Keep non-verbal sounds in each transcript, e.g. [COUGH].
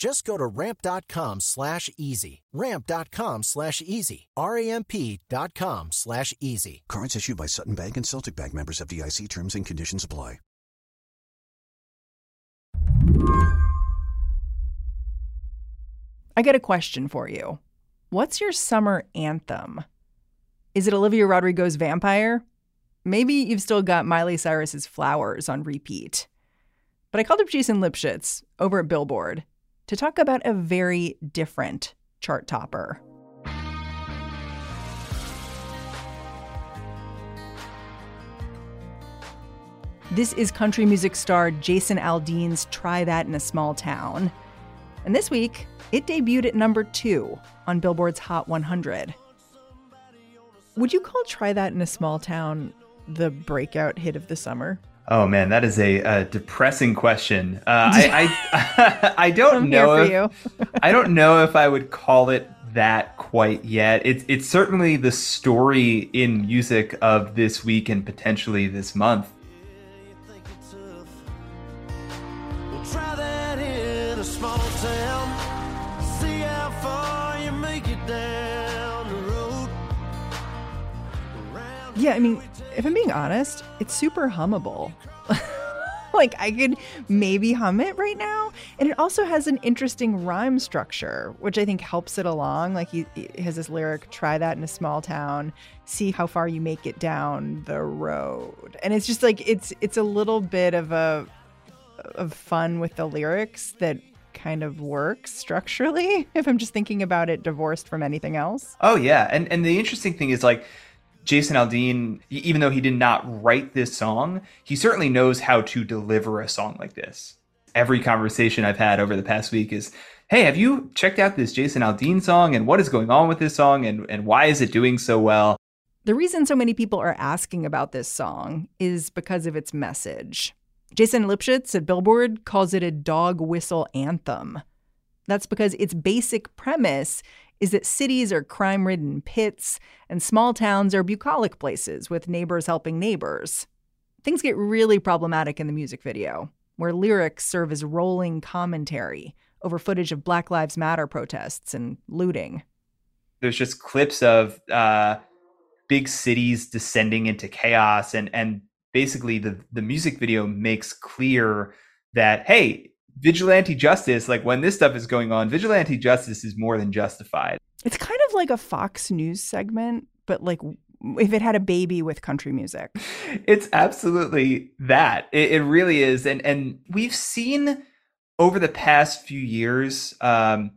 Just go to ramp.com slash easy. Ramp.com slash easy. R-A-M-P dot com slash easy. Cards issued by Sutton Bank and Celtic Bank members FDIC terms and conditions apply. I got a question for you. What's your summer anthem? Is it Olivia Rodrigo's Vampire? Maybe you've still got Miley Cyrus's Flowers on repeat. But I called up Jason Lipshutz over at Billboard to talk about a very different chart topper. This is country music star Jason Aldean's Try That in a Small Town. And this week, it debuted at number two on Billboard's Hot 100. Would you call Try That in a Small Town the breakout hit of the summer? Oh man, that is a, a depressing question. Uh, I, I, [LAUGHS] I don't I'm know. If. [LAUGHS] I don't know if I would call it that quite yet. It's it's certainly the story in music of this week and potentially this month. We'll try that in a small town. See how far you make it down the road. Around Yeah, I mean, if I'm being honest, it's super hummable. [LAUGHS] like I could maybe hum it right now, and it also has an interesting rhyme structure, which I think helps it along. Like he, he has this lyric, "Try that in a small town, see how far you make it down the road," and it's just like it's it's a little bit of a of fun with the lyrics that kind of works structurally. [LAUGHS] If I'm just thinking about it divorced from anything else. Oh yeah, and and the interesting thing is like Jason Aldean, even though he did not write this song, he certainly knows how to deliver a song like this. Every conversation I've had over the past week is, "Hey, have you checked out this Jason Aldean song and what is going on with this song and and why is it doing so well?" The reason so many people are asking about this song is because of its message. Jason Lipshutz at Billboard calls it a dog whistle anthem. That's because its basic premise is that cities are crime ridden pits and small towns are bucolic places with neighbors helping neighbors. Things get really problematic in the music video, where lyrics serve as rolling commentary over footage of Black Lives Matter protests and looting. there's just clips of uh, big cities descending into chaos and and basically the the music video makes clear that hey vigilante justice like when this stuff is going on vigilante justice is more than justified It's kind of like a Fox News segment, but like if it had a baby with country music. [LAUGHS] it's absolutely that it, it really is and and we've seen over the past few years um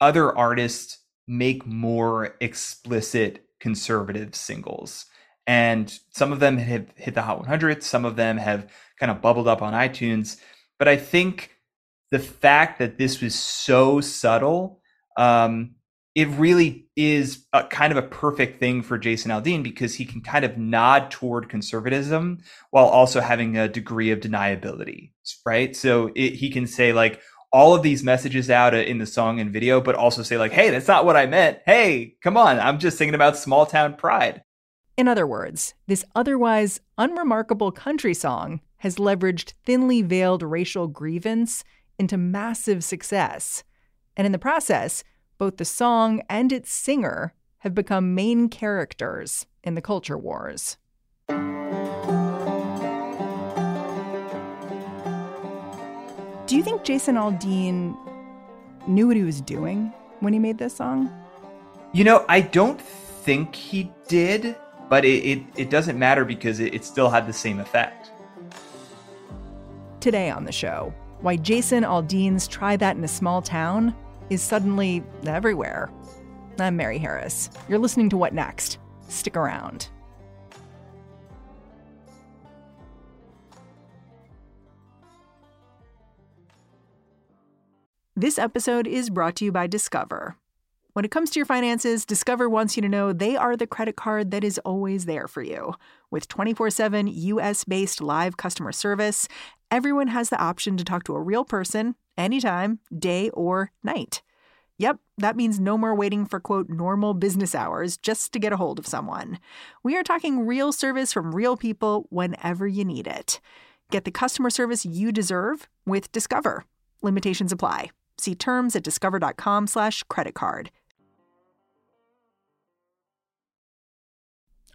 other artists make more explicit conservative singles and some of them have hit the hot 100 some of them have kind of bubbled up on itunes but i think the fact that this was so subtle um it really is a kind of a perfect thing for Jason Aldean because he can kind of nod toward conservatism while also having a degree of deniability, right? So it, he can say like all of these messages out in the song and video, but also say like, "Hey, that's not what I meant. Hey, come on, I'm just singing about small town pride." In other words, this otherwise unremarkable country song has leveraged thinly veiled racial grievance into massive success. And in the process, both the song and its singer have become main characters in the culture wars. Do you think Jason Aldean knew what he was doing when he made this song? You know, I don't think he did, but it it, it doesn't matter because it, it still had the same effect. Today on the show, why Jason Aldean's Try That in a Small Town is suddenly everywhere. I'm Mary Harris. You're listening to What Next? Stick around. This episode is brought to you by Discover. When it comes to your finances, Discover wants you to know they are the credit card that is always there for you. With 24 7 US based live customer service, everyone has the option to talk to a real person anytime, day or night. Yep, that means no more waiting for quote normal business hours just to get a hold of someone. We are talking real service from real people whenever you need it. Get the customer service you deserve with Discover. Limitations apply. See terms at discover.com slash credit card.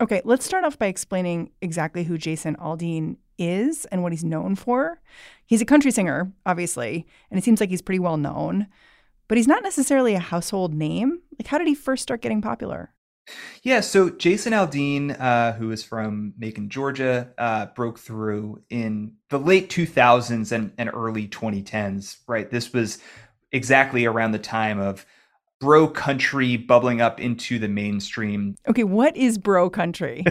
Okay, let's start off by explaining exactly who Jason Aldean is and what he's known for. He's a country singer, obviously, and it seems like he's pretty well known, but he's not necessarily a household name. Like, how did he first start getting popular? Yeah, so Jason Aldean, uh, who is from Macon, Georgia, uh, broke through in the late 2000s and, and early 2010s, right? This was exactly around the time of bro country bubbling up into the mainstream. Okay, what is bro country?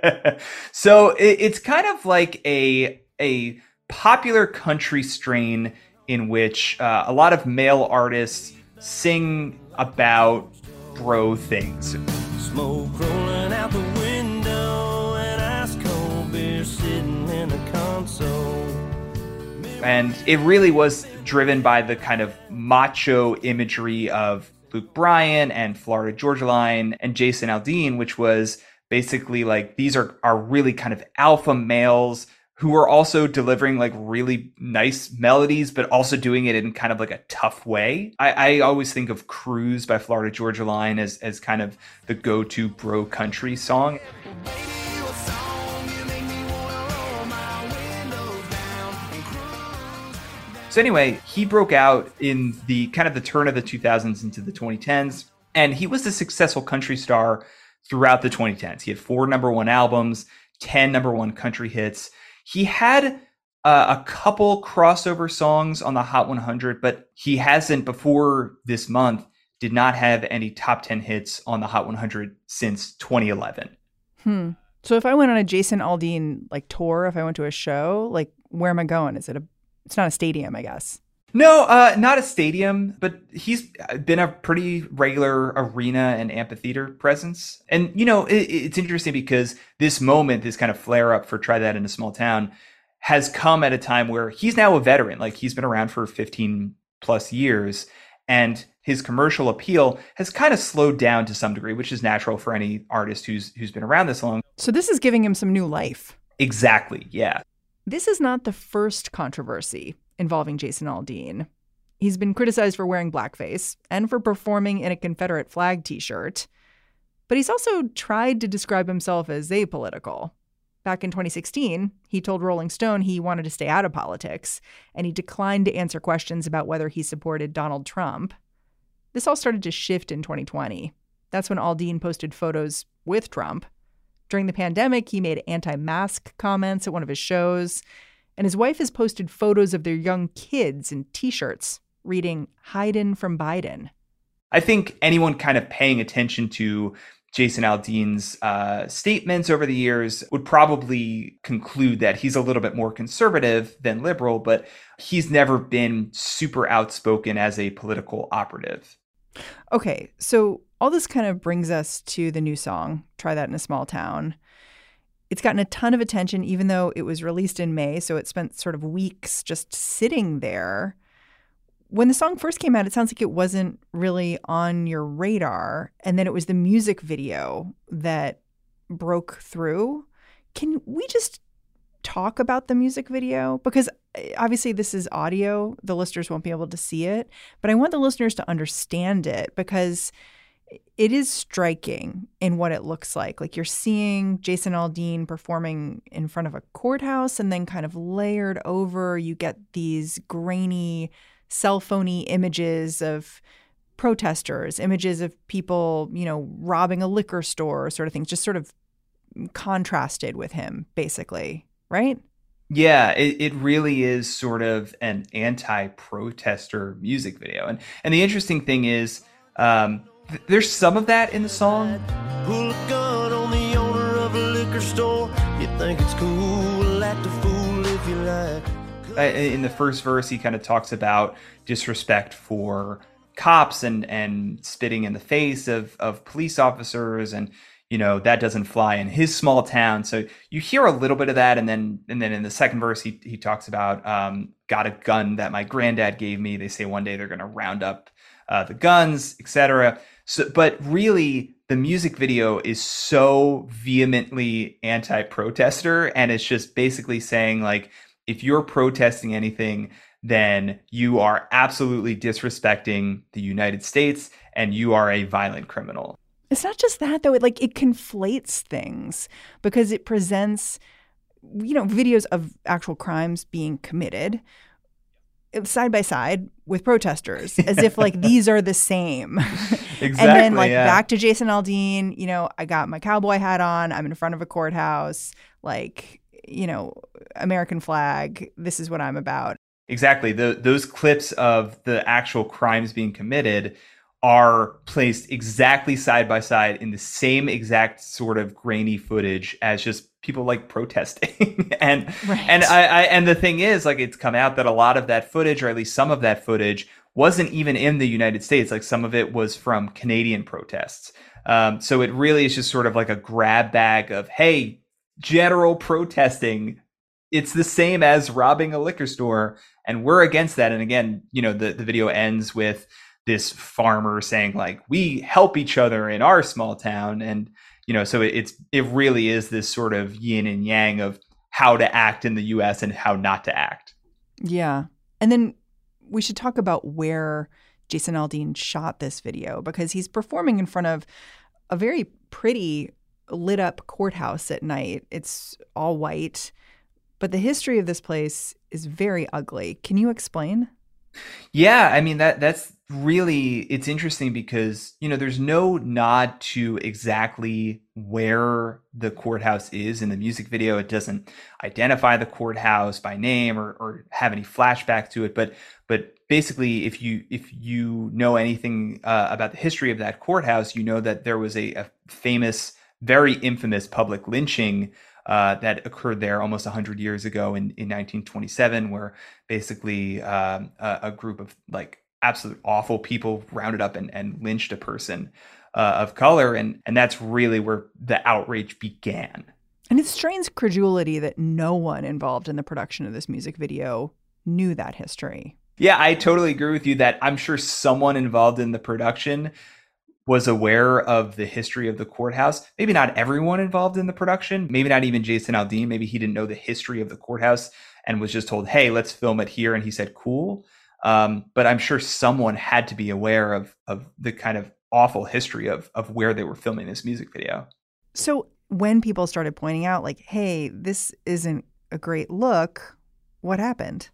[LAUGHS] so it, it's kind of like a a popular country strain in which uh, a lot of male artists sing about bro things. Smoke rolling out the window and ice cold beer sitting in the console. And it really was driven by the kind of macho imagery of Luke Bryan and Florida Georgia Line and Jason Aldean, which was basically like these are are really kind of alpha males who are also delivering like really nice melodies, but also doing it in kind of like a tough way. I, I always think of Cruise by Florida Georgia Line as as kind of the go-to bro country song. So anyway, he broke out in the kind of the turn of the 2000s into the 2010s, and he was a successful country star throughout the 2010s. He had four number one albums, 10 number one country hits. He had uh, a couple crossover songs on the Hot 100, but he hasn't before this month did not have any top 10 hits on the Hot 100 since 2011. Hmm. So if I went on a Jason Aldean like tour, if I went to a show, like where am I going? Is it a it's not a stadium, I guess. No, uh, not a stadium, but he's been a pretty regular arena and amphitheater presence. And, you know, it, it's interesting because this moment, this kind of flare up for Try That in a Small Town, has come at a time where he's now a veteran. Like he's been around for 15 plus years. And his commercial appeal has kind of slowed down to some degree, which is natural for any artist who's who's been around this long. So this is giving him some new life. Exactly. Yeah. This is not the first controversy involving Jason Aldean. He's been criticized for wearing blackface and for performing in a Confederate flag t shirt. But he's also tried to describe himself as apolitical. Back in 2016, he told Rolling Stone he wanted to stay out of politics, and he declined to answer questions about whether he supported Donald Trump. This all started to shift in 2020. That's when Aldean posted photos with Trump during the pandemic, he made anti mask comments at one of his shows, and his wife has posted photos of their young kids in t shirts reading Hayden from Biden. I think anyone kind of paying attention to Jason Aldean's uh, statements over the years would probably conclude that he's a little bit more conservative than liberal, but he's never been super outspoken as a political operative. Okay, so all this kind of brings us to the new song, Try That in a Small Town. It's gotten a ton of attention, even though it was released in May, so it spent sort of weeks just sitting there. When the song first came out, it sounds like it wasn't really on your radar. And then it was the music video that broke through. Can we just talk about the music video? Because eh, obviously, this is audio, the listeners won't be able to see it, but I want the listeners to understand it because it is striking in what it looks like. Like you're seeing Jason Aldean performing in front of a courthouse, and then kind of layered over, you get these grainy, cell phony images of protesters, images of people, you know, robbing a liquor store, sort of things, just sort of contrasted with him, basically, right? Yeah, it, it really is sort of an anti-protester music video, and and the interesting thing is, um, th- there's some of that in the song. Pull a gun on the owner of a liquor store. You think it's cool, act a fool if you like. In the first verse, he kind of talks about disrespect for cops and and spitting in the face of of police officers, and you know that doesn't fly in his small town. So you hear a little bit of that, and then and then in the second verse, he he talks about um, got a gun that my granddad gave me. They say one day they're going to round up uh, the guns, etc. So, but really, the music video is so vehemently anti-protester, and it's just basically saying like, if you're protesting anything, then you are absolutely disrespecting the United States, and you are a violent criminal. It's not just that though. It like it conflates things because it presents, you know, videos of actual crimes being committed side by side with protesters, as if like [LAUGHS] these are the same. [LAUGHS] Exactly. and then like yeah. back to Jason Aldean. You know, I got my cowboy hat on. I'm in front of a courthouse. Like, you know, American flag. This is what I'm about. Exactly. The, those clips of the actual crimes being committed are placed exactly side by side in the same exact sort of grainy footage as just people like protesting. [LAUGHS] and Right. and I, I and the thing is, like it's come out that a lot of that footage, or at least some of that footage, wasn't even in the United States. Like some of it was from Canadian protests. Um, so it really is just sort of like a grab bag of hey, general protesting it's the same as robbing a liquor store and we're against that and again you know the, the video ends with this farmer saying like we help each other in our small town and you know so it, it's it really is this sort of yin and yang of how to act in the us and how not to act Yeah. And then we should talk about where Jason Aldean shot this video because he's performing in front of a very pretty lit up courthouse at night. It's all white, but the history of this place is very ugly. Can you explain? Yeah, I mean that that's really it's interesting because you know there's no nod to exactly where the courthouse is in the music video. It doesn't identify the courthouse by name or, or have any flashback to it. But but basically, if you if you know anything uh, about the history of that courthouse, you know that there was a, a famous, very infamous public lynching uh, that occurred there almost 100 years ago in, in 1927, where basically um, a, a group of like absolute awful people rounded up and, and lynched a person uh, of color. And, and that's really where the outrage began. And it strains credulity that no one involved in the production of this music video knew that history. Yeah, I totally agree with you that I'm sure someone involved in the production was aware of the history of the courthouse. Maybe not everyone involved in the production. Maybe not even Jason Aldean. Maybe he didn't know the history of the courthouse and was just told, "Hey, let's film it here." And he said, "Cool." Um, but I'm sure someone had to be aware of of the kind of awful history of of where they were filming this music video. So when people started pointing out, like, hey, this isn't a great look, what happened?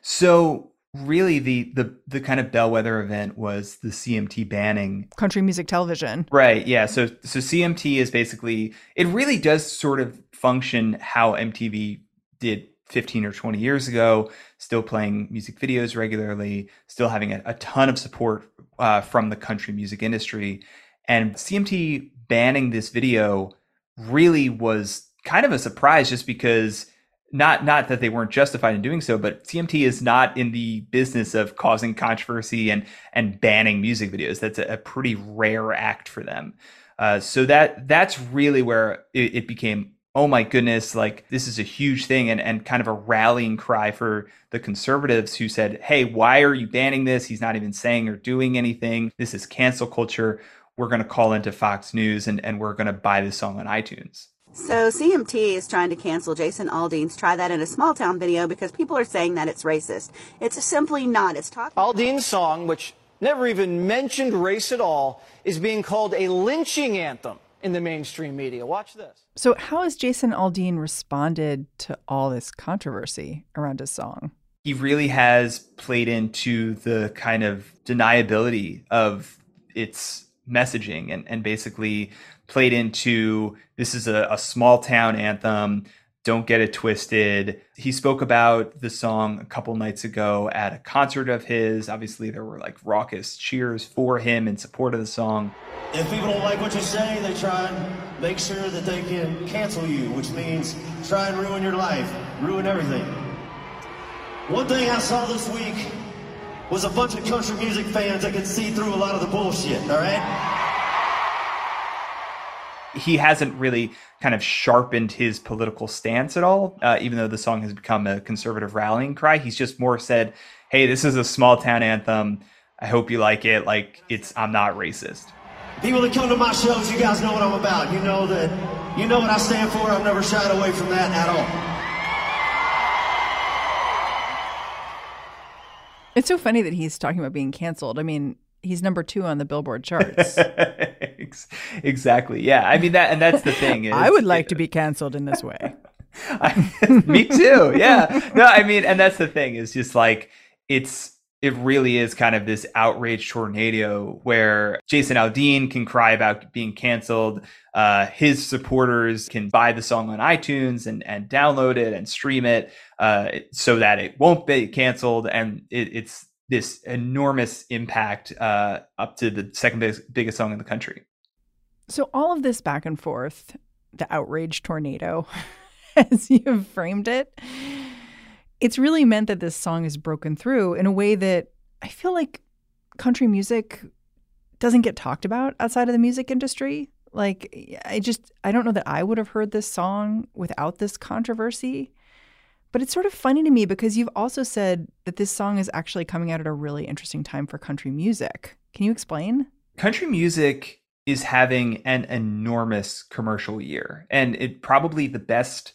So really, the the the kind of bellwether event was the CMT banning Country music television. Right. Yeah. So so CMT is basically it really does sort of function how MTV did 15 or 20 years ago, still playing music videos regularly, still having a, a ton of support uh, from the country music industry. And CMT banning this video really was kind of a surprise just because not not that they weren't justified in doing so, but CMT is not in the business of causing controversy and and banning music videos. That's a, a pretty rare act for them. Uh, so that that's really where it, it became. Oh my goodness! Like this is a huge thing, and and kind of a rallying cry for the conservatives who said, "Hey, why are you banning this? He's not even saying or doing anything. This is cancel culture. We're going to call into Fox News and and we're going to buy this song on iTunes." So CMT is trying to cancel Jason Aldean's Try That in a Small Town video because people are saying that it's racist. It's simply not. It's talking Aldean's song, which never even mentioned race at all, is being called a lynching anthem in the mainstream media. Watch this. So, how has Jason Aldean responded to all this controversy around his song? he really has played into the kind of deniability of its messaging and, and basically played into this is a, a small town anthem Don't Get It Twisted. He spoke about the song a couple nights ago at a concert of his. Obviously, there were like raucous cheers for him in support of the song. If people don't like what you say, they try and make sure that they can cancel you, which means try and ruin your life, ruin everything. One thing I saw this week was a bunch of country music fans that could see through a lot of the bullshit, all right? he hasn't really kind of sharpened his political stance at all, uh, even though the song has become a conservative rallying cry. He's just more said, "Hey, this is a small town anthem. I hope you like it. Like it's I'm not racist." People that come to my shows, you guys know what I'm about. You know that, you know what I stand for. I've never shied away from that at all. It's so funny that he's talking about being canceled. I mean, he's number two on the Billboard charts. [LAUGHS] exactly. Yeah. I mean that, and that's the thing. Is, [LAUGHS] I would like to be canceled in this way. [LAUGHS] I, me too. Yeah. No, I mean, and that's the thing is just like it's it really is kind of this outrage tornado where Jason Aldean can cry about being canceled. Uh, his supporters can buy the song on iTunes and, and download it and stream it uh, so that it won't be canceled. And it, it's this enormous impact uh, up to the second biggest, biggest song in the country. So, all of this back and forth, the outrage tornado, [LAUGHS] as you've framed it, it's really meant that this song is broken through in a way that I feel like country music doesn't get talked about outside of the music industry. Like, I just, I don't know that I would have heard this song without this controversy. But it's sort of funny to me because you've also said that this song is actually coming out at a really interesting time for country music. Can you explain? Country music is having an enormous commercial year, and it probably the best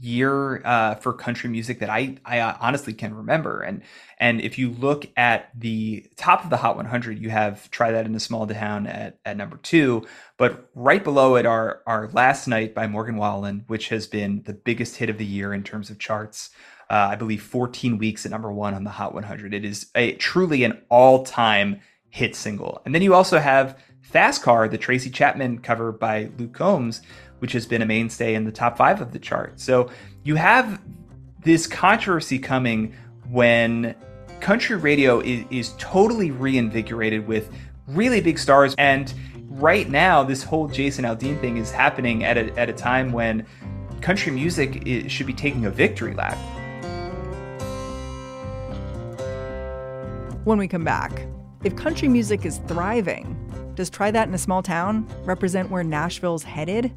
year uh, for country music that I I uh, honestly can remember. And and if you look at the top of the Hot 100, you have "Try That in a Small Town" at, at number two, but right below it are are "Last Night" by Morgan Wallen, which has been the biggest hit of the year in terms of charts. Uh, I believe 14 weeks at number one on the Hot 100. It is a truly an all time hit single. And then you also have "Fast Car," the Tracy Chapman cover by Luke Combs which has been a mainstay in the top five of the chart. So you have this controversy coming when country radio is, is totally reinvigorated with really big stars. And right now, this whole Jason Aldean thing is happening at a, at a time when country music is, should be taking a victory lap. When we come back, if country music is thriving, does Try That in a Small Town represent where Nashville's headed?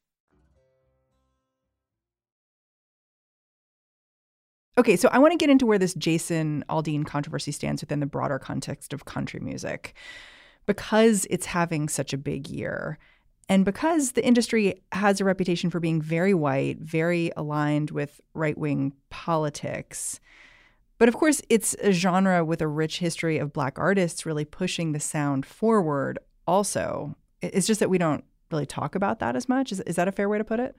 Okay, so I want to get into where this Jason Aldean controversy stands within the broader context of country music. Because it's having such a big year, and because the industry has a reputation for being very white, very aligned with right wing politics. But of course, it's a genre with a rich history of black artists really pushing the sound forward, also. It's just that we don't really talk about that as much. Is, is that a fair way to put it?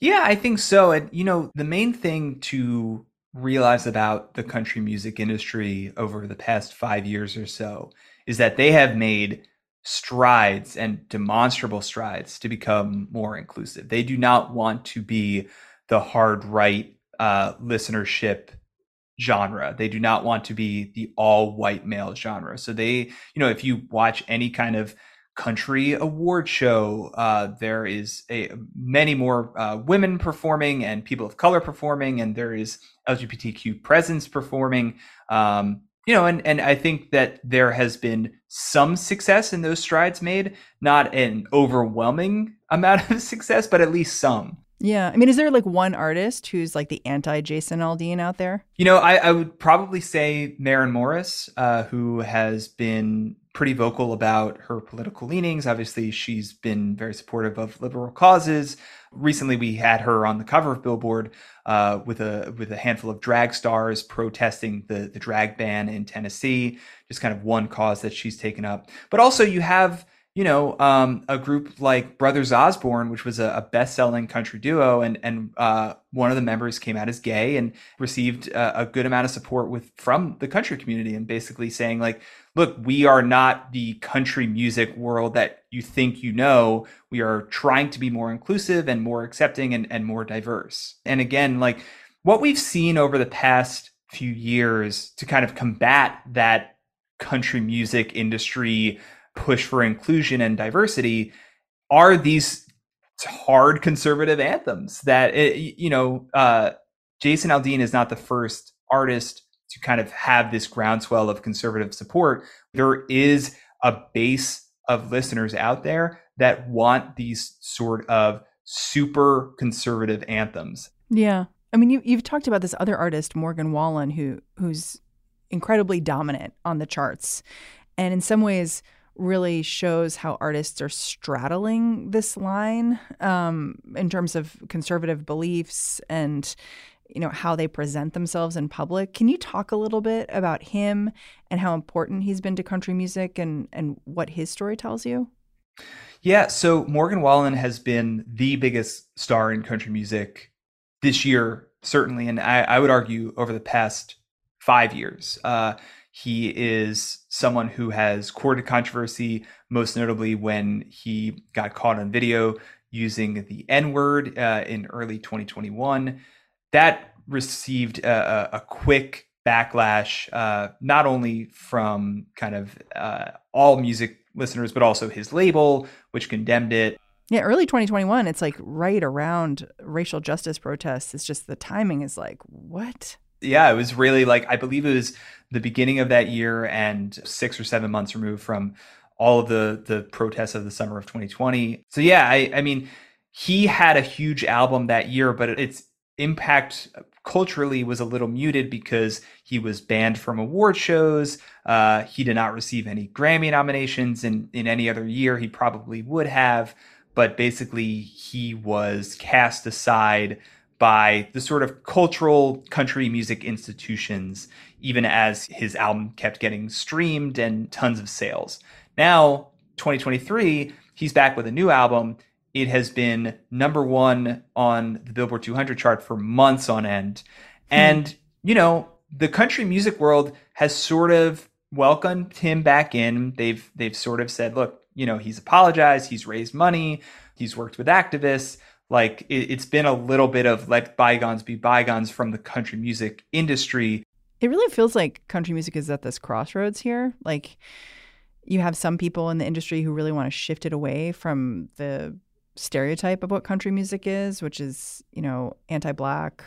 Yeah, I think so. And, you know, the main thing to realize about the country music industry over the past five years or so is that they have made strides and demonstrable strides to become more inclusive. They do not want to be the hard right uh, listenership genre. They do not want to be the all white male genre. So they, you know, if you watch any kind of country award show. Uh, there is a many more uh, women performing and people of color performing, and there is LGBTQ presence performing. Um, you know, and and I think that there has been some success in those strides made, not an overwhelming [LAUGHS] amount of success, but at least some. Yeah. I mean, is there like one artist who's like the anti Jason Aldean out there? You know, I, I would probably say Maren Morris, uh, who has been pretty vocal about her political leanings. Obviously, she's been very supportive of liberal causes. Recently, we had her on the cover of Billboard uh, with a with a handful of drag stars protesting the the drag ban in Tennessee. Just kind of one cause that she's taken up. But also, you have you know, um, a group like Brothers Osborne, which was a, a best-selling country duo, and and uh, one of the members came out as gay and received a, a, good amount of support with from the country community, and basically saying like, look, we are not the country music world that you think you know. We are trying to be more inclusive and more accepting and, and more diverse. And again, like what we've seen over the past few years to kind of combat that country music industry push for inclusion and diversity are these hard conservative anthems that it, you know uh, Jason Aldean is not the first artist to kind of have this groundswell of conservative support. There is a base of listeners out there that want these sort of super conservative anthems. Yeah. I mean, you, you've talked about this other artist, Morgan Wallen, who who's incredibly dominant on the charts. And in some ways, really shows how artists are straddling this line um, in terms of conservative beliefs and you know how they present themselves in public. Can you talk a little bit about him and how important he's been to country music and and what his story tells you? Yeah, so Morgan Wallen has been the biggest star in country music this year, certainly, and I, I would argue over the past five years. Uh, he is someone who has courted controversy, most notably when he got caught on video using the N word uh, in early 2021. That received a, a quick backlash, uh, not only from kind of uh, all music listeners, but also his label, which condemned it. Yeah, early 2021, it's like right around racial justice protests. It's just the timing is like, what? Yeah, it was really like I believe it was the beginning of that year and six or seven months removed from all of the the protests of the summer of 2020. So yeah, I I mean he had a huge album that year, but its impact culturally was a little muted because he was banned from award shows. Uh, he did not receive any Grammy nominations, and in any other year he probably would have. But basically, he was cast aside by the sort of cultural country music institutions, even as his album kept getting streamed and tons of sales. Now, 2023, he's back with a new album. It has been number one on the Billboard 200 chart for months on end. Hmm. And, you know, the country music world has sort of welcomed him back in. They've they've sort of said, look, you know, he's apologized, he's raised money, he's worked with activists like it, it's been a little bit of let bygones be bygones from the country music industry. It really feels like country music is at this crossroads here. Like you have some people in the industry who really want to shift it away from the stereotype of what country music is, which is, you know, anti-black,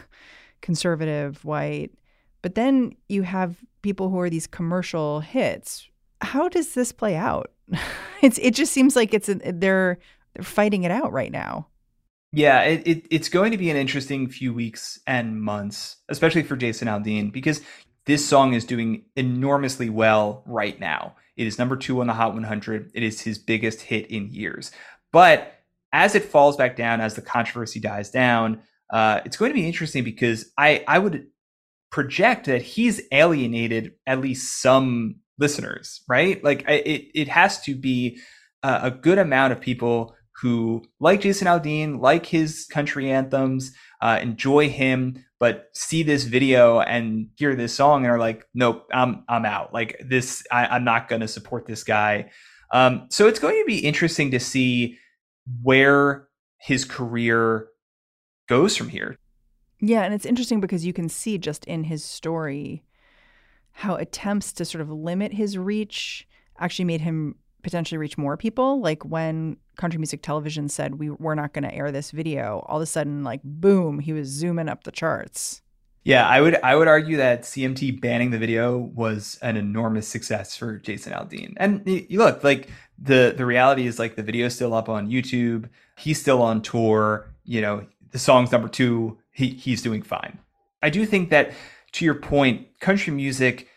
conservative, white. But then you have people who are these commercial hits. How does this play out? [LAUGHS] it's it just seems like it's a, they're they're fighting it out right now. Yeah, it, it, it's going to be an interesting few weeks and months, especially for Jason Aldean, because this song is doing enormously well right now. It is number two on the Hot 100. It is his biggest hit in years. But as it falls back down, as the controversy dies down, uh, it's going to be interesting because I, I would project that he's alienated at least some listeners, right? Like it, it has to be a, a good amount of people who like Jason Aldean, like his country anthems, uh, enjoy him, but see this video and hear this song and are like, nope, I'm I'm out. Like this, I, am not going to support this guy. Um, so it's going to be interesting to see where his career goes from here. Yeah, and it's interesting because you can see just in his story how attempts to sort of limit his reach actually made him potentially reach more people. Like when country music television said we we're not going to air this video, all of a sudden, like boom, he was zooming up the charts. Yeah, I would I would argue that CMT banning the video was an enormous success for Jason Aldean. And you look, like the the reality is like the video's still up on YouTube. He's still on tour. You know, the song's number two. He he's doing fine. I do think that to your point, country music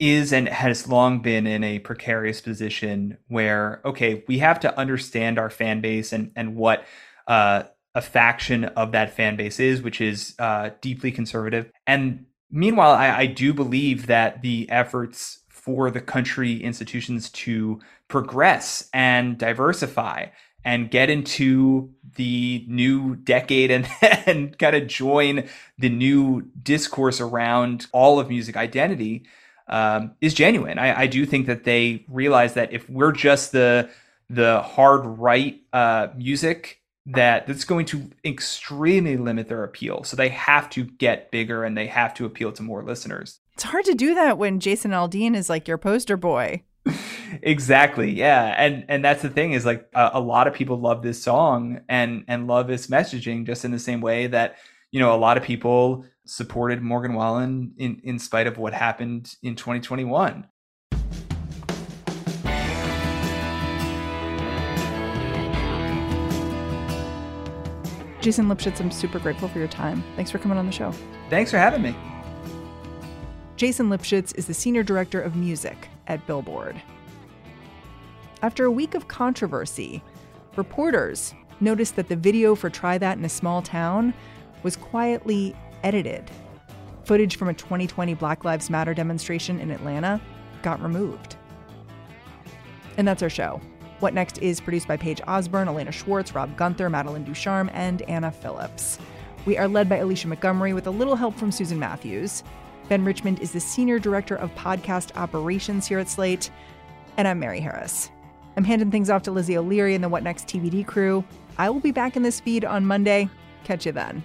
is and has long been in a precarious position where okay, we have to understand our fan base and and what uh, a faction of that fan base is, which is uh, deeply conservative. And meanwhile, I, I do believe that the efforts for the country institutions to progress and diversify and get into the new decade and, [LAUGHS] and kind of join the new discourse around all of music identity um, is genuine. I, I, do think that they realize that if we're just the the hard right uh, music that that's going to extremely limit their appeal. So they have to get bigger and they have to appeal to more listeners. It's hard to do that when Jason Aldean is like your poster boy. [LAUGHS] exactly. Yeah. And and that's the thing is like a, a, lot of people love this song and and love its messaging just in the same way that you know a lot of people supported Morgan Wallen in in spite of what happened in 2021. Jason Lipshutz, I'm super grateful for your time. Thanks for coming on the show. Thanks for having me. Jason Lipshutz is the Senior Director of Music at Billboard. After a week of controversy, reporters noticed that the video for Try That in a Small Town was quietly edited. Footage from a 2020 Black Lives Matter demonstration in Atlanta got removed. And that's our show. What Next is produced by Paige Osburn, Elena Schwartz, Rob Gunther, Madeline Ducharme, and Anna Phillips. We are led by Alicia Montgomery with a little help from Susan Matthews. Ben Richmond is the Senior Director of Podcast Operations here at Slate. And I'm Mary Harris. I'm handing things off to Lizzie O'Leary and the What Next TBD crew. I will be back in this feed on Monday. Catch you then.